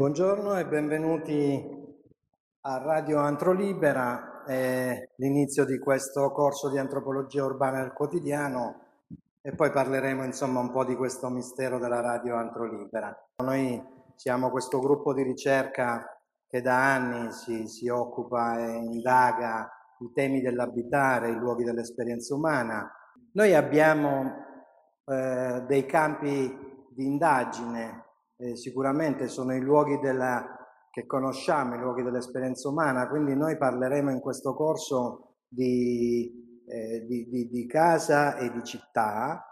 Buongiorno e benvenuti a Radio Antrolibera, è l'inizio di questo corso di antropologia urbana del quotidiano e poi parleremo insomma un po' di questo mistero della Radio Antrolibera. Noi siamo questo gruppo di ricerca che da anni si, si occupa e indaga i temi dell'abitare, i luoghi dell'esperienza umana. Noi abbiamo eh, dei campi di indagine eh, sicuramente sono i luoghi della, che conosciamo, i luoghi dell'esperienza umana, quindi noi parleremo in questo corso di, eh, di, di, di casa e di città,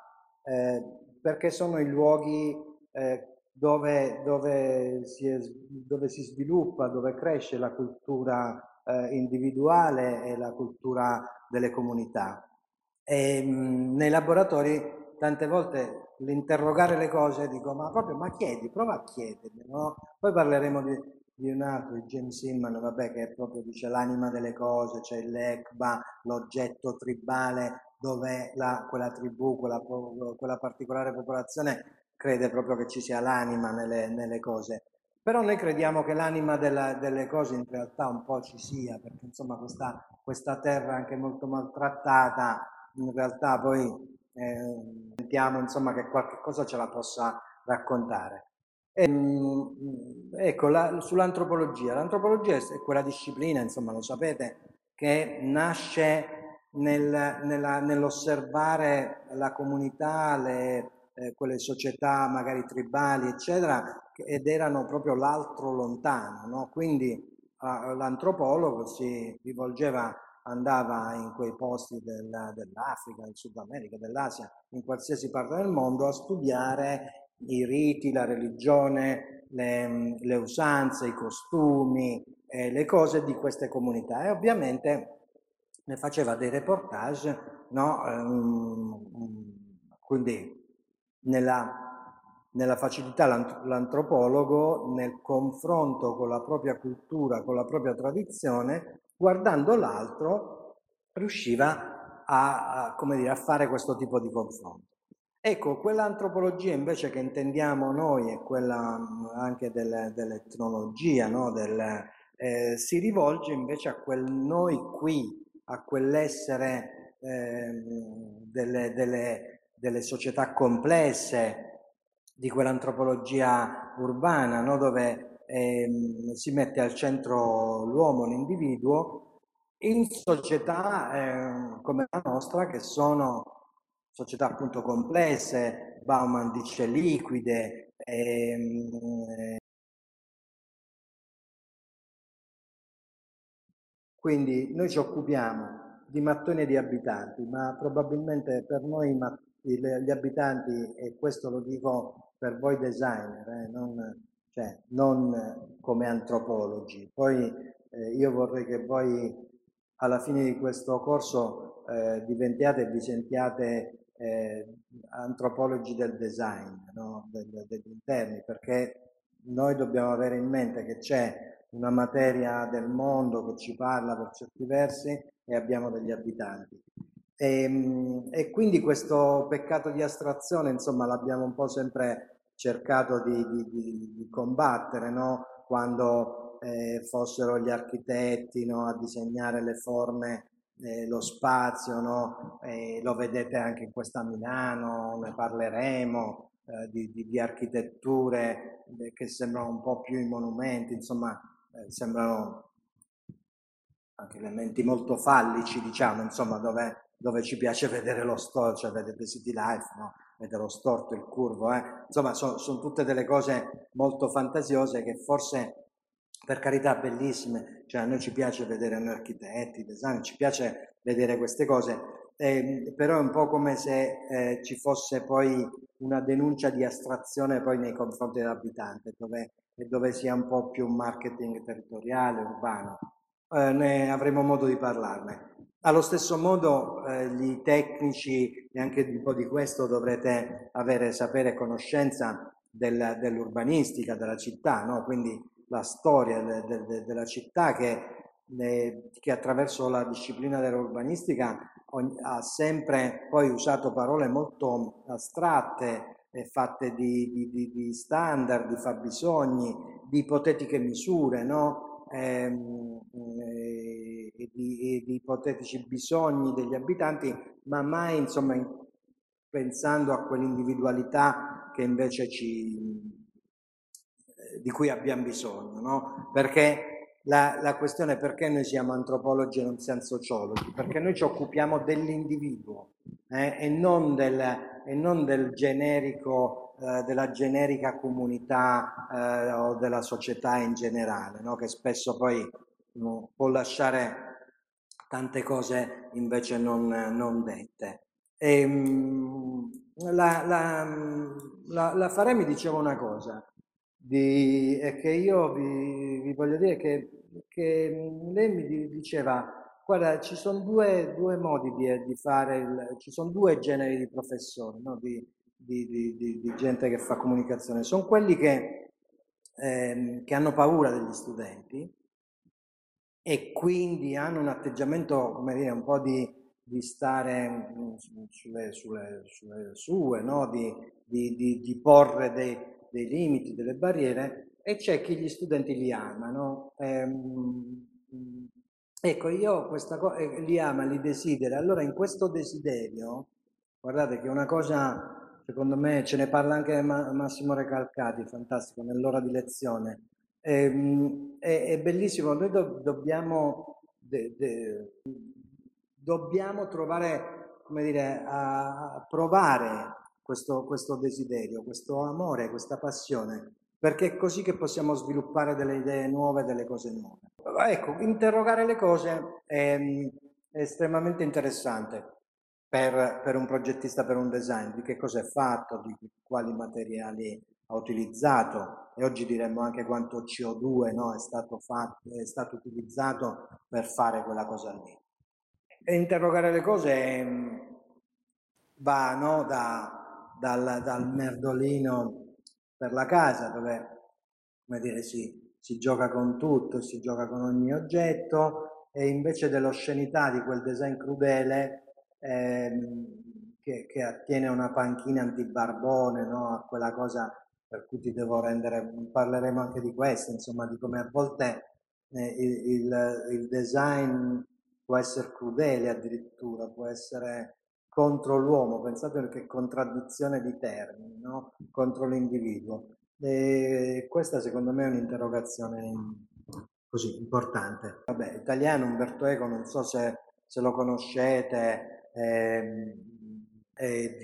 eh, perché sono i luoghi eh, dove, dove, si è, dove, si sviluppa, dove cresce la cultura eh, individuale e la cultura delle comunità. E, mh, nei laboratori tante volte l'interrogare le cose dico ma proprio ma chiedi, prova a chiederle, no? Poi parleremo di, di un altro, di James Hillman, vabbè, che proprio dice l'anima delle cose, c'è cioè l'Ekba, l'oggetto tribale dove la, quella tribù, quella, quella, particolare popolazione crede proprio che ci sia l'anima nelle, nelle cose. Però noi crediamo che l'anima della, delle cose in realtà un po' ci sia, perché insomma questa, questa terra anche molto maltrattata, in realtà poi eh, sentiamo insomma che qualche cosa ce la possa raccontare. E, ehm, ecco, la, sull'antropologia. L'antropologia è quella disciplina, insomma, lo sapete, che nasce nel, nella, nell'osservare la comunità, le, eh, quelle società magari tribali, eccetera, ed erano proprio l'altro lontano. No? Quindi l'antropologo si rivolgeva andava in quei posti del, dell'Africa, del Sud America, dell'Asia, in qualsiasi parte del mondo a studiare i riti, la religione, le, le usanze, i costumi, eh, le cose di queste comunità e ovviamente ne faceva dei reportage, no? um, quindi nella, nella facilità l'antropologo nel confronto con la propria cultura, con la propria tradizione, guardando l'altro riusciva a, a, dire, a, fare questo tipo di confronto. Ecco, quell'antropologia invece che intendiamo noi è quella anche del, dell'etnologia, no? del, eh, si rivolge invece a quel noi qui, a quell'essere eh, delle, delle, delle, società complesse, di quell'antropologia urbana, no? dove eh, si mette al centro l'uomo, l'individuo, in società eh, come la nostra, che sono società appunto complesse, Bauman dice liquide, ehm, quindi noi ci occupiamo di mattoni e di abitanti, ma probabilmente per noi gli abitanti, e questo lo dico per voi designer, eh, non, cioè non come antropologi. Poi eh, io vorrei che voi alla fine di questo corso eh, diventiate e vi sentiate eh, antropologi del design, no? del, degli interni, perché noi dobbiamo avere in mente che c'è una materia del mondo che ci parla per certi versi e abbiamo degli abitanti. E, ehm, e quindi questo peccato di astrazione, insomma, l'abbiamo un po' sempre cercato di, di, di, di combattere no? quando eh, fossero gli architetti no? a disegnare le forme, eh, lo spazio, no? eh, lo vedete anche in questa Milano, ne parleremo, eh, di, architetture eh, che sembrano un po' più i monumenti, insomma eh, sembrano anche elementi molto fallici, diciamo, insomma, dove, dove ci piace vedere lo store, cioè vedete City Life, no? Lo storto, il curvo, eh? insomma sono son tutte delle cose molto fantasiose che forse per carità bellissime, cioè a noi ci piace vedere noi architetti, design, ci piace vedere queste cose, eh, però è un po' come se eh, ci fosse poi una denuncia di astrazione poi nei confronti dell'abitante, dove, dove sia un po' più un marketing territoriale, urbano. Eh, ne avremo modo di parlarne. Allo stesso modo eh, gli tecnici, e anche un po' di questo dovrete avere, sapere conoscenza del, dell'urbanistica della città, no? quindi la storia de, de, de, della città che, che, attraverso la disciplina dell'urbanistica ha sempre poi usato parole molto astratte, fatte di, di, di standard, di fabbisogni, di ipotetiche misure, no? ehm, di, e, di, ipotetici bisogni degli abitanti, ma mai insomma pensando a quell'individualità che invece ci, di cui abbiamo bisogno, no? Perché la, la, questione è perché noi siamo antropologi e non siamo sociologi, perché noi ci occupiamo dell'individuo eh, e, non del, e, non del, generico, eh, della generica comunità eh, o della società in generale, no? che spesso poi no, può lasciare tante cose invece non, non dette. E, ehm, la, la, la Fare mi diceva una cosa, di, è che io vi, vi voglio dire che che lei mi diceva, guarda, ci sono due, due modi di, di, fare, il, ci sono due generi di professori, no? di, di, di, gente che fa comunicazione. Sono quelli che, eh, che hanno paura degli studenti e quindi hanno un atteggiamento, come dire, un po' di, di stare sulle, sulle, sulle sue, no? di, di, di, porre dei, dei limiti, delle barriere, e c'è chi gli studenti li ama, no? Ehm, ecco, io questa cosa eh, li ama, li desidera. Allora in questo desiderio, guardate che è una cosa, secondo me, ce ne parla anche Massimo Recalcati, fantastico, nell'ora di lezione. Ehm, è, è, bellissimo, noi do, dobbiamo, de, de, dobbiamo trovare, come dire, a, a provare questo, questo desiderio, questo amore, questa passione perché è così che possiamo sviluppare delle idee nuove, delle cose nuove. Ecco, interrogare le cose è, è estremamente interessante per, per, un progettista, per un design, di che cosa è fatto, di quali materiali ha utilizzato e oggi diremmo anche quanto CO2 no, è, stato fatto, è stato utilizzato per fare quella cosa lì. E interrogare le cose va no, da, dal, dal merdolino per la casa dove come dire, si, si gioca con tutto, si gioca con ogni oggetto e invece dell'oscenità di quel design crudele ehm, che, che, attiene a una panchina antibarbone, no? a quella cosa per cui ti devo rendere, parleremo anche di questo, insomma, di come a volte eh, il, il, design può essere crudele addirittura, può essere contro l'uomo, pensate che contraddizione di termini, no? contro l'individuo. E questa secondo me è un'interrogazione così importante. Vabbè, italiano Umberto Eco, non so se, se lo conoscete, è, è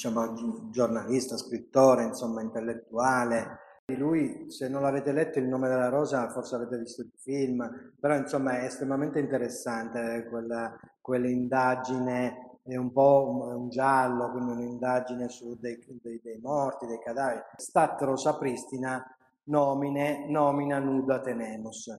diciamo, giornalista, scrittore, insomma intellettuale. Di lui, se non l'avete letto, Il nome della rosa, forse avete visto il film, però insomma è estremamente interessante quella, quell'indagine è un po' un, giallo, quindi un'indagine su dei, dei, dei, morti, dei cadaveri. Statero sapristina nomine, nomina nuda tenemus.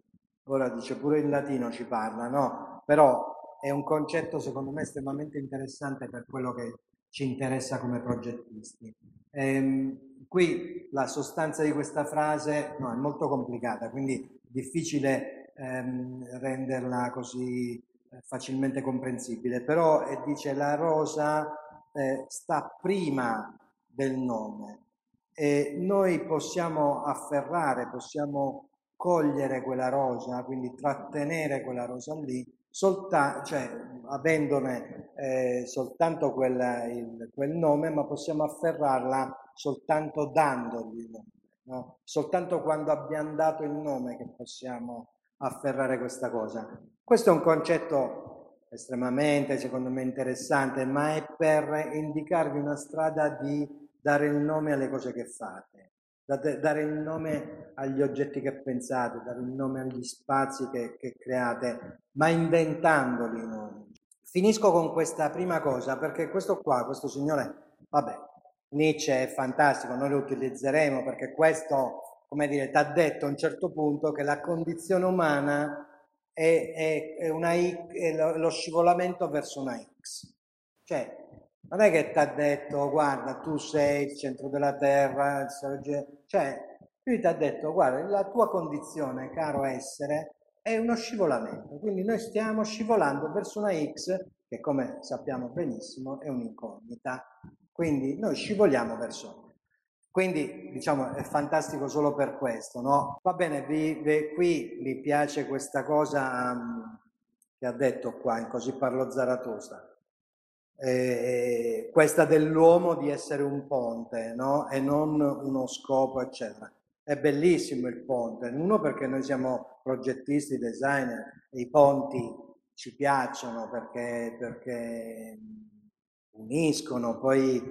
Ora dice pure in latino ci parla, no? Però è un concetto secondo me estremamente interessante per quello che ci interessa come progettisti. Ehm, qui la sostanza di questa frase no, è molto complicata, quindi difficile ehm, renderla così facilmente comprensibile, però eh, dice la rosa eh, sta prima del nome e noi possiamo afferrare, possiamo cogliere quella rosa, quindi trattenere quella rosa lì, solta- cioè, avendone eh, soltanto quel, il, quel, nome, ma possiamo afferrarla soltanto dandogli il nome. No? Soltanto quando abbiamo dato il nome che possiamo afferrare questa cosa. Questo è un concetto estremamente, secondo me, interessante, ma è per indicarvi una strada di dare il nome alle cose che fate, dare il nome agli oggetti che pensate, dare il nome agli spazi che, che create, ma inventandoli noi. Finisco con questa prima cosa, perché questo qua, questo signore, vabbè, Nietzsche è fantastico, noi lo utilizzeremo perché questo come dire, ti ha detto a un certo punto che la condizione umana è, è, una, è lo scivolamento verso una X. Cioè, non è che ti ha detto, guarda, tu sei il centro della Terra, cioè, lui ti ha detto, guarda, la tua condizione, caro essere, è uno scivolamento. Quindi noi stiamo scivolando verso una X, che come sappiamo benissimo è un'incognita. Quindi noi scivoliamo verso Quindi diciamo è fantastico solo per questo, no? Va bene, vi, vi, qui mi piace questa cosa um, che ha detto qua, in Così parlo Zarathustra. Eh, questa dell'uomo di essere un ponte, no? E non uno scopo, eccetera. È bellissimo il ponte, uno perché noi siamo progettisti, designer, e i ponti ci piacciono perché, perché uniscono, poi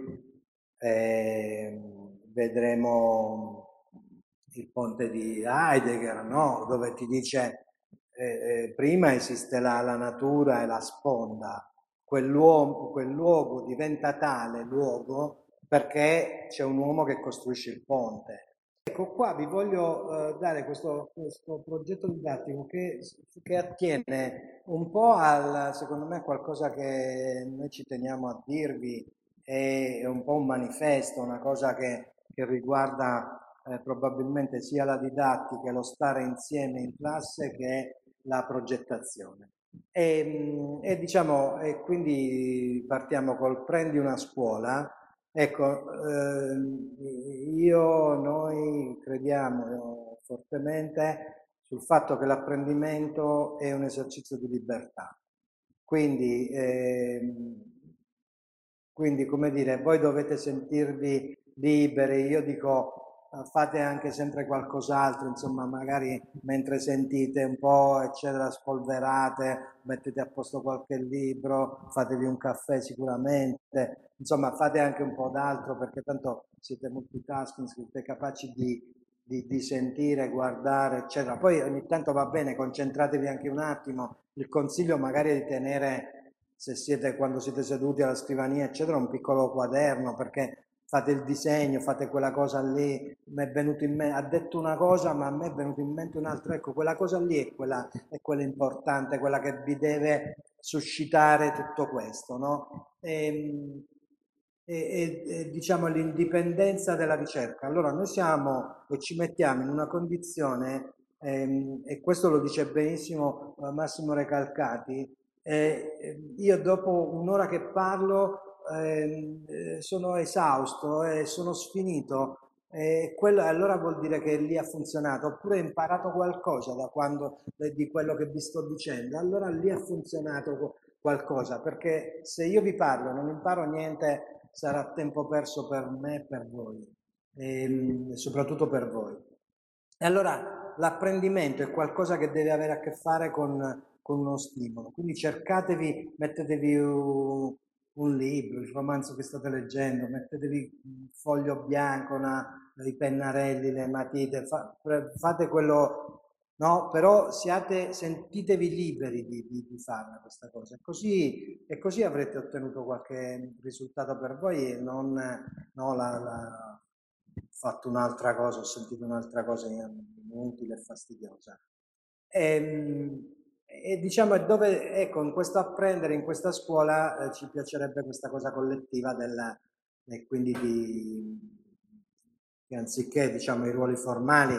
eh, vedremo il ponte di Heidegger, no? dove ti dice eh, eh, prima esiste la, la, natura e la sponda, quel, quel luogo diventa tale luogo perché c'è un uomo che costruisce il ponte. Ecco qua vi voglio eh, dare questo, questo, progetto didattico che, che, attiene un po' al, secondo me, qualcosa che noi ci teniamo a dirvi, è un po' un manifesto, una cosa che che riguarda eh, probabilmente sia la didattica lo stare insieme in classe che la progettazione. E, mm, e diciamo, e quindi partiamo col prendi una scuola. Ecco, eh, io, noi crediamo fortemente sul fatto che l'apprendimento è un esercizio di libertà. Quindi, eh, quindi, come dire, voi dovete sentirvi liberi, io dico fate anche sempre qualcos'altro, insomma magari mentre sentite un po' eccetera spolverate, mettete a posto qualche libro, fatevi un caffè sicuramente, insomma fate anche un po' d'altro perché tanto siete multitasking, siete capaci di, di, di sentire, guardare eccetera. Poi ogni tanto va bene, concentratevi anche un attimo, il consiglio magari è di tenere se siete quando siete seduti alla scrivania eccetera un piccolo quaderno perché fate il disegno, fate quella cosa lì, mi è venuto in mente, ha detto una cosa ma a me è venuto in mente un'altra, ecco quella cosa lì è quella, è quella importante, quella che vi deve suscitare tutto questo, no? Ehm, e, e, e, diciamo l'indipendenza della ricerca. Allora noi siamo e ci mettiamo in una condizione, ehm, e questo lo dice benissimo eh, Massimo Recalcati, eh, io dopo un'ora che parlo eh, sono esausto eh, sono sfinito, eh, quello, allora vuol dire che lì ha funzionato, oppure ho imparato qualcosa da quando, di quello che vi sto dicendo, allora lì ha funzionato qualcosa, perché se io vi parlo non imparo niente sarà tempo perso per me e per voi, e, ehm, soprattutto per voi. E allora l'apprendimento è qualcosa che deve avere a che fare con, con uno stimolo, quindi cercatevi, mettetevi un, libro, il romanzo che state leggendo, mettetevi un foglio bianco, una, i pennarelli, le matite, fa, fate quello, no? Però siate, sentitevi liberi di, di, di farla questa cosa. Così, e così avrete ottenuto qualche risultato per voi e non no, la, la, fatto un'altra cosa, ho sentito un'altra cosa inutile e fastidiosa. E, ehm, e diciamo dove, ecco, in questo apprendere, in questa scuola eh, ci piacerebbe questa cosa collettiva del, e quindi di, che anziché diciamo i ruoli formali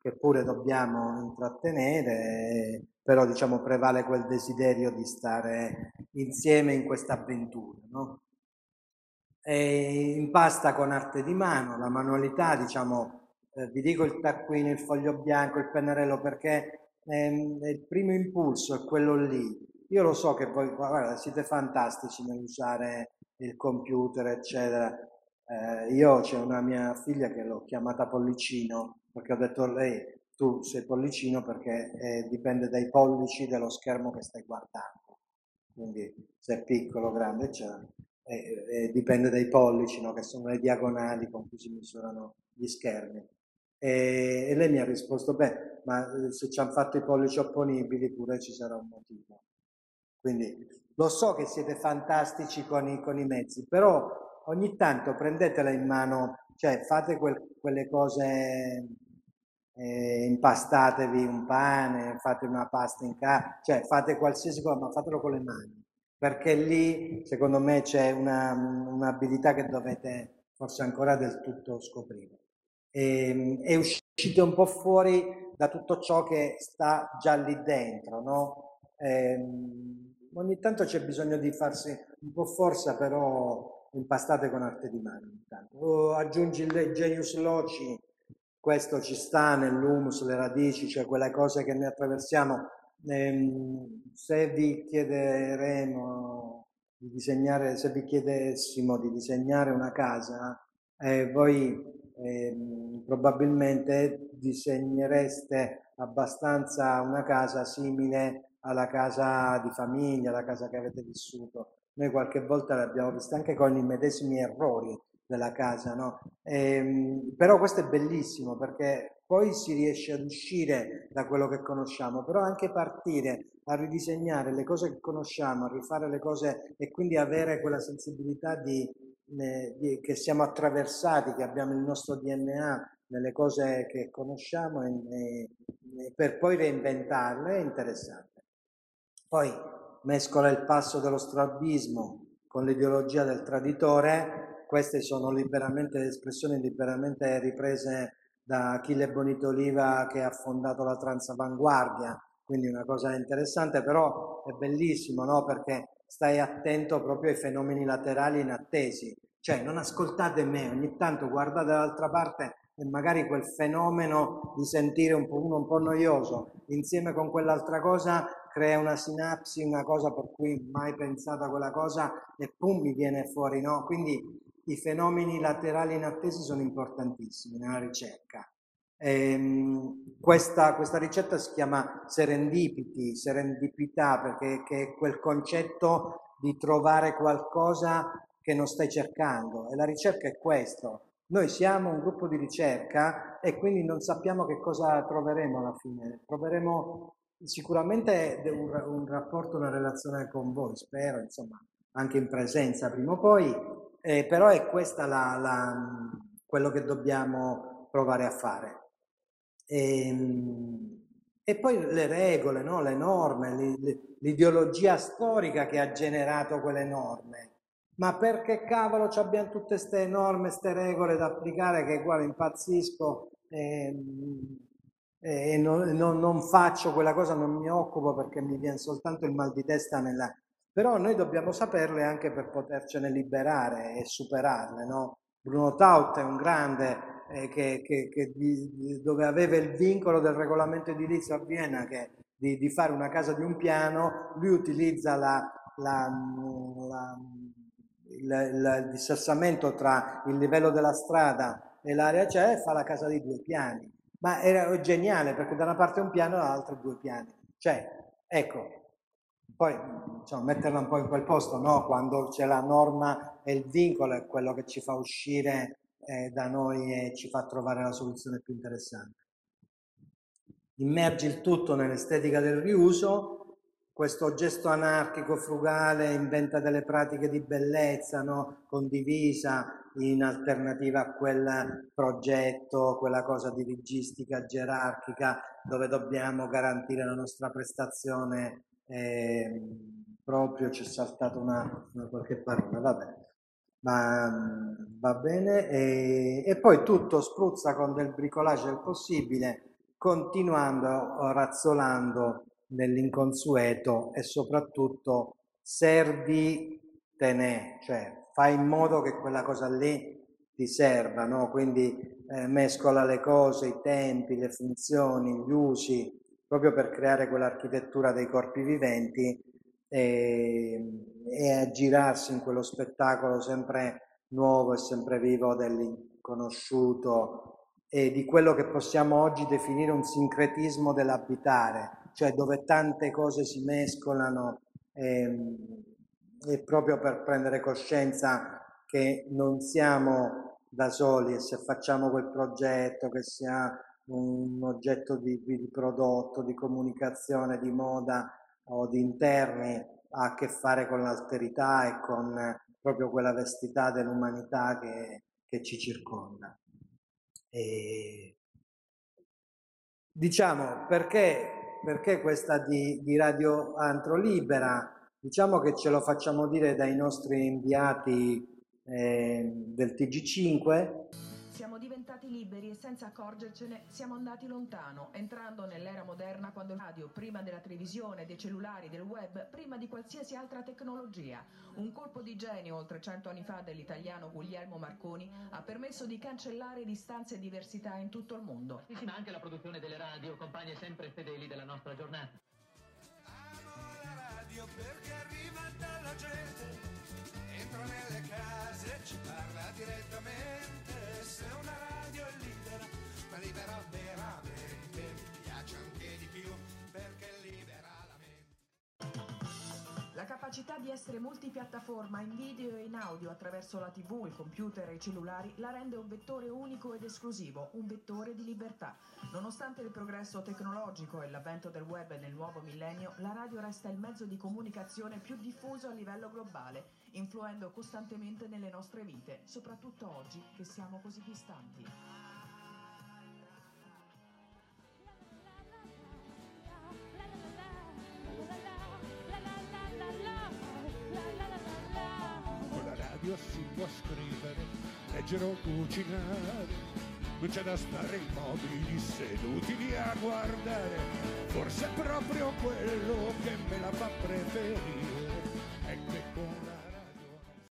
che pure dobbiamo intrattenere, però diciamo prevale quel desiderio di stare insieme in questa avventura, no? E impasta con arte di mano, la manualità, diciamo, eh, vi dico il taccuino, il foglio bianco, il pennarello perché ehm, il primo impulso è quello lì. Io lo so che voi guarda, siete fantastici nell'usare il computer, eccetera. Eh, io c'è una mia figlia che l'ho chiamata Pollicino perché ho detto a lei tu sei pollicino perché eh, dipende dai pollici dello schermo che stai guardando. Quindi se è piccolo, grande, eccetera. Eh, eh, dipende dai pollici, no? che sono le diagonali con cui si misurano gli schermi. E, e lei mi ha risposto, beh, ma eh, se ci hanno fatto i pollici opponibili pure ci sarà un motivo. Quindi lo so che siete fantastici con i, con i mezzi, però ogni tanto prendetela in mano, cioè fate quel, quelle cose, eh, impastatevi un pane, fate una pasta in casa, cioè fate qualsiasi cosa, ma fatelo con le mani, perché lì secondo me c'è una, un'abilità che dovete forse ancora del tutto scoprire e, ehm, e uscite un po' fuori da tutto ciò che sta già lì dentro, no? Ehm, ogni tanto c'è bisogno di farsi un po' forza, però impastate con arte di mano. O aggiungi il genius loci, questo ci sta nell'humus, le radici, cioè quelle cose che noi attraversiamo. Ehm, se vi chiederemo di disegnare, se vi chiedessimo di disegnare una casa, eh, voi eh, probabilmente disegnereste abbastanza una casa simile alla casa di famiglia, alla casa che avete vissuto. Noi qualche volta l'abbiamo vista anche con i medesimi errori della casa, no? Ehm, però questo è bellissimo perché poi si riesce ad uscire da quello che conosciamo, però anche partire a ridisegnare le cose che conosciamo, a rifare le cose e quindi avere quella sensibilità di, che siamo attraversati, che abbiamo il nostro DNA nelle cose che conosciamo e, e, per poi reinventarle è interessante. Poi mescola il passo dello strabismo con l'ideologia del traditore, queste sono liberamente espressioni liberamente riprese da Achille Bonito Oliva che ha fondato la Transavanguardia, quindi una cosa interessante, però è bellissimo no? perché stai attento proprio ai fenomeni laterali inattesi, cioè non ascoltate me, ogni tanto guardate dall'altra parte e magari quel fenomeno di sentire un po' uno un po' noioso insieme con quell'altra cosa crea una sinapsi, una cosa per cui mai pensata quella cosa e pum mi viene fuori, no? Quindi i fenomeni laterali inattesi sono importantissimi nella ricerca. Ehm, questa, questa, ricetta si chiama serendipity, serendipità, perché è quel concetto di trovare qualcosa che non stai cercando e la ricerca è questo. Noi siamo un gruppo di ricerca e quindi non sappiamo che cosa troveremo alla fine. Troveremo sicuramente un, un, rapporto, una relazione con voi, spero, insomma, anche in presenza prima o poi, eh, però è la, quello che dobbiamo provare a fare. E, ehm, e poi le regole, no? le norme, l'ideologia storica che ha generato quelle norme. Ma perché cavolo abbiamo tutte queste norme, queste regole da applicare che guarda impazzisco? Eh, e non, non, non, faccio quella cosa, non mi occupo perché mi viene soltanto il mal di testa nella... Però noi dobbiamo saperle anche per potercene liberare e superarle, no? Bruno Taut è un grande eh, che, che, che di, dove aveva il vincolo del regolamento edilizio a Vienna che, di, di, fare una casa di un piano, lui utilizza la, la, la, il, il, il dissassamento tra il livello della strada e l'area c'è fa la casa di due piani ma era geniale perché da una parte un piano e dall'altra due piani. Cioè, ecco, poi insomma, metterla un po' in quel posto, no? Quando c'è la norma e il vincolo è quello che ci fa uscire eh, da noi e ci fa trovare la soluzione più interessante. Immergi il tutto nell'estetica del riuso, questo gesto anarchico, frugale, inventa delle pratiche di bellezza no? condivisa, in alternativa a quel progetto, quella cosa dirigistica, gerarchica, dove dobbiamo garantire la nostra prestazione. Eh, proprio c'è saltata una, una, qualche parola, vabbè. Ma va bene. E, e poi tutto spruzza con del bricolage del possibile, continuando, razzolando nell'inconsueto e soprattutto servi tenè, cioè fai in modo che quella cosa lì ti serva, no? quindi eh, mescola le cose, i tempi, le funzioni, gli usi, proprio per creare quell'architettura dei corpi viventi e, e aggirarsi in quello spettacolo sempre nuovo e sempre vivo dell'inconosciuto e di quello che possiamo oggi definire un sincretismo dell'abitare, cioè dove tante cose si mescolano. Ehm, e proprio per prendere coscienza che non siamo da soli e se facciamo quel progetto che sia un oggetto di, di prodotto, di comunicazione, di moda o di interni ha a che fare con l'alterità e con proprio quella vestità dell'umanità che, che ci circonda. E diciamo perché, perché questa di, di Radio Antro Libera? Diciamo che ce lo facciamo dire dai nostri inviati eh, del TG5 Diventati liberi e senza accorgercene siamo andati lontano, entrando nell'era moderna quando il radio, prima della televisione, dei cellulari, del web, prima di qualsiasi altra tecnologia. Un colpo di genio oltre cento anni fa dell'italiano Guglielmo Marconi ha permesso di cancellare distanze e diversità in tutto il mondo. Ma anche la produzione delle radio, compagne sempre fedeli della nostra giornata. Amo la radio perché arriva dalla gente, entra nelle case, ci parla direttamente. Capacità di essere multipiattaforma in video e in audio attraverso la TV, il computer e i cellulari la rende un vettore unico ed esclusivo, un vettore di libertà. Nonostante il progresso tecnologico e l'avvento del web nel nuovo millennio, la radio resta il mezzo di comunicazione più diffuso a livello globale, influendo costantemente nelle nostre vite, soprattutto oggi che siamo così distanti. Leggere o cucinare. Non c'è da stare immobili seduti lì a guardare. Forse è proprio quello che me la fa preferire. È che con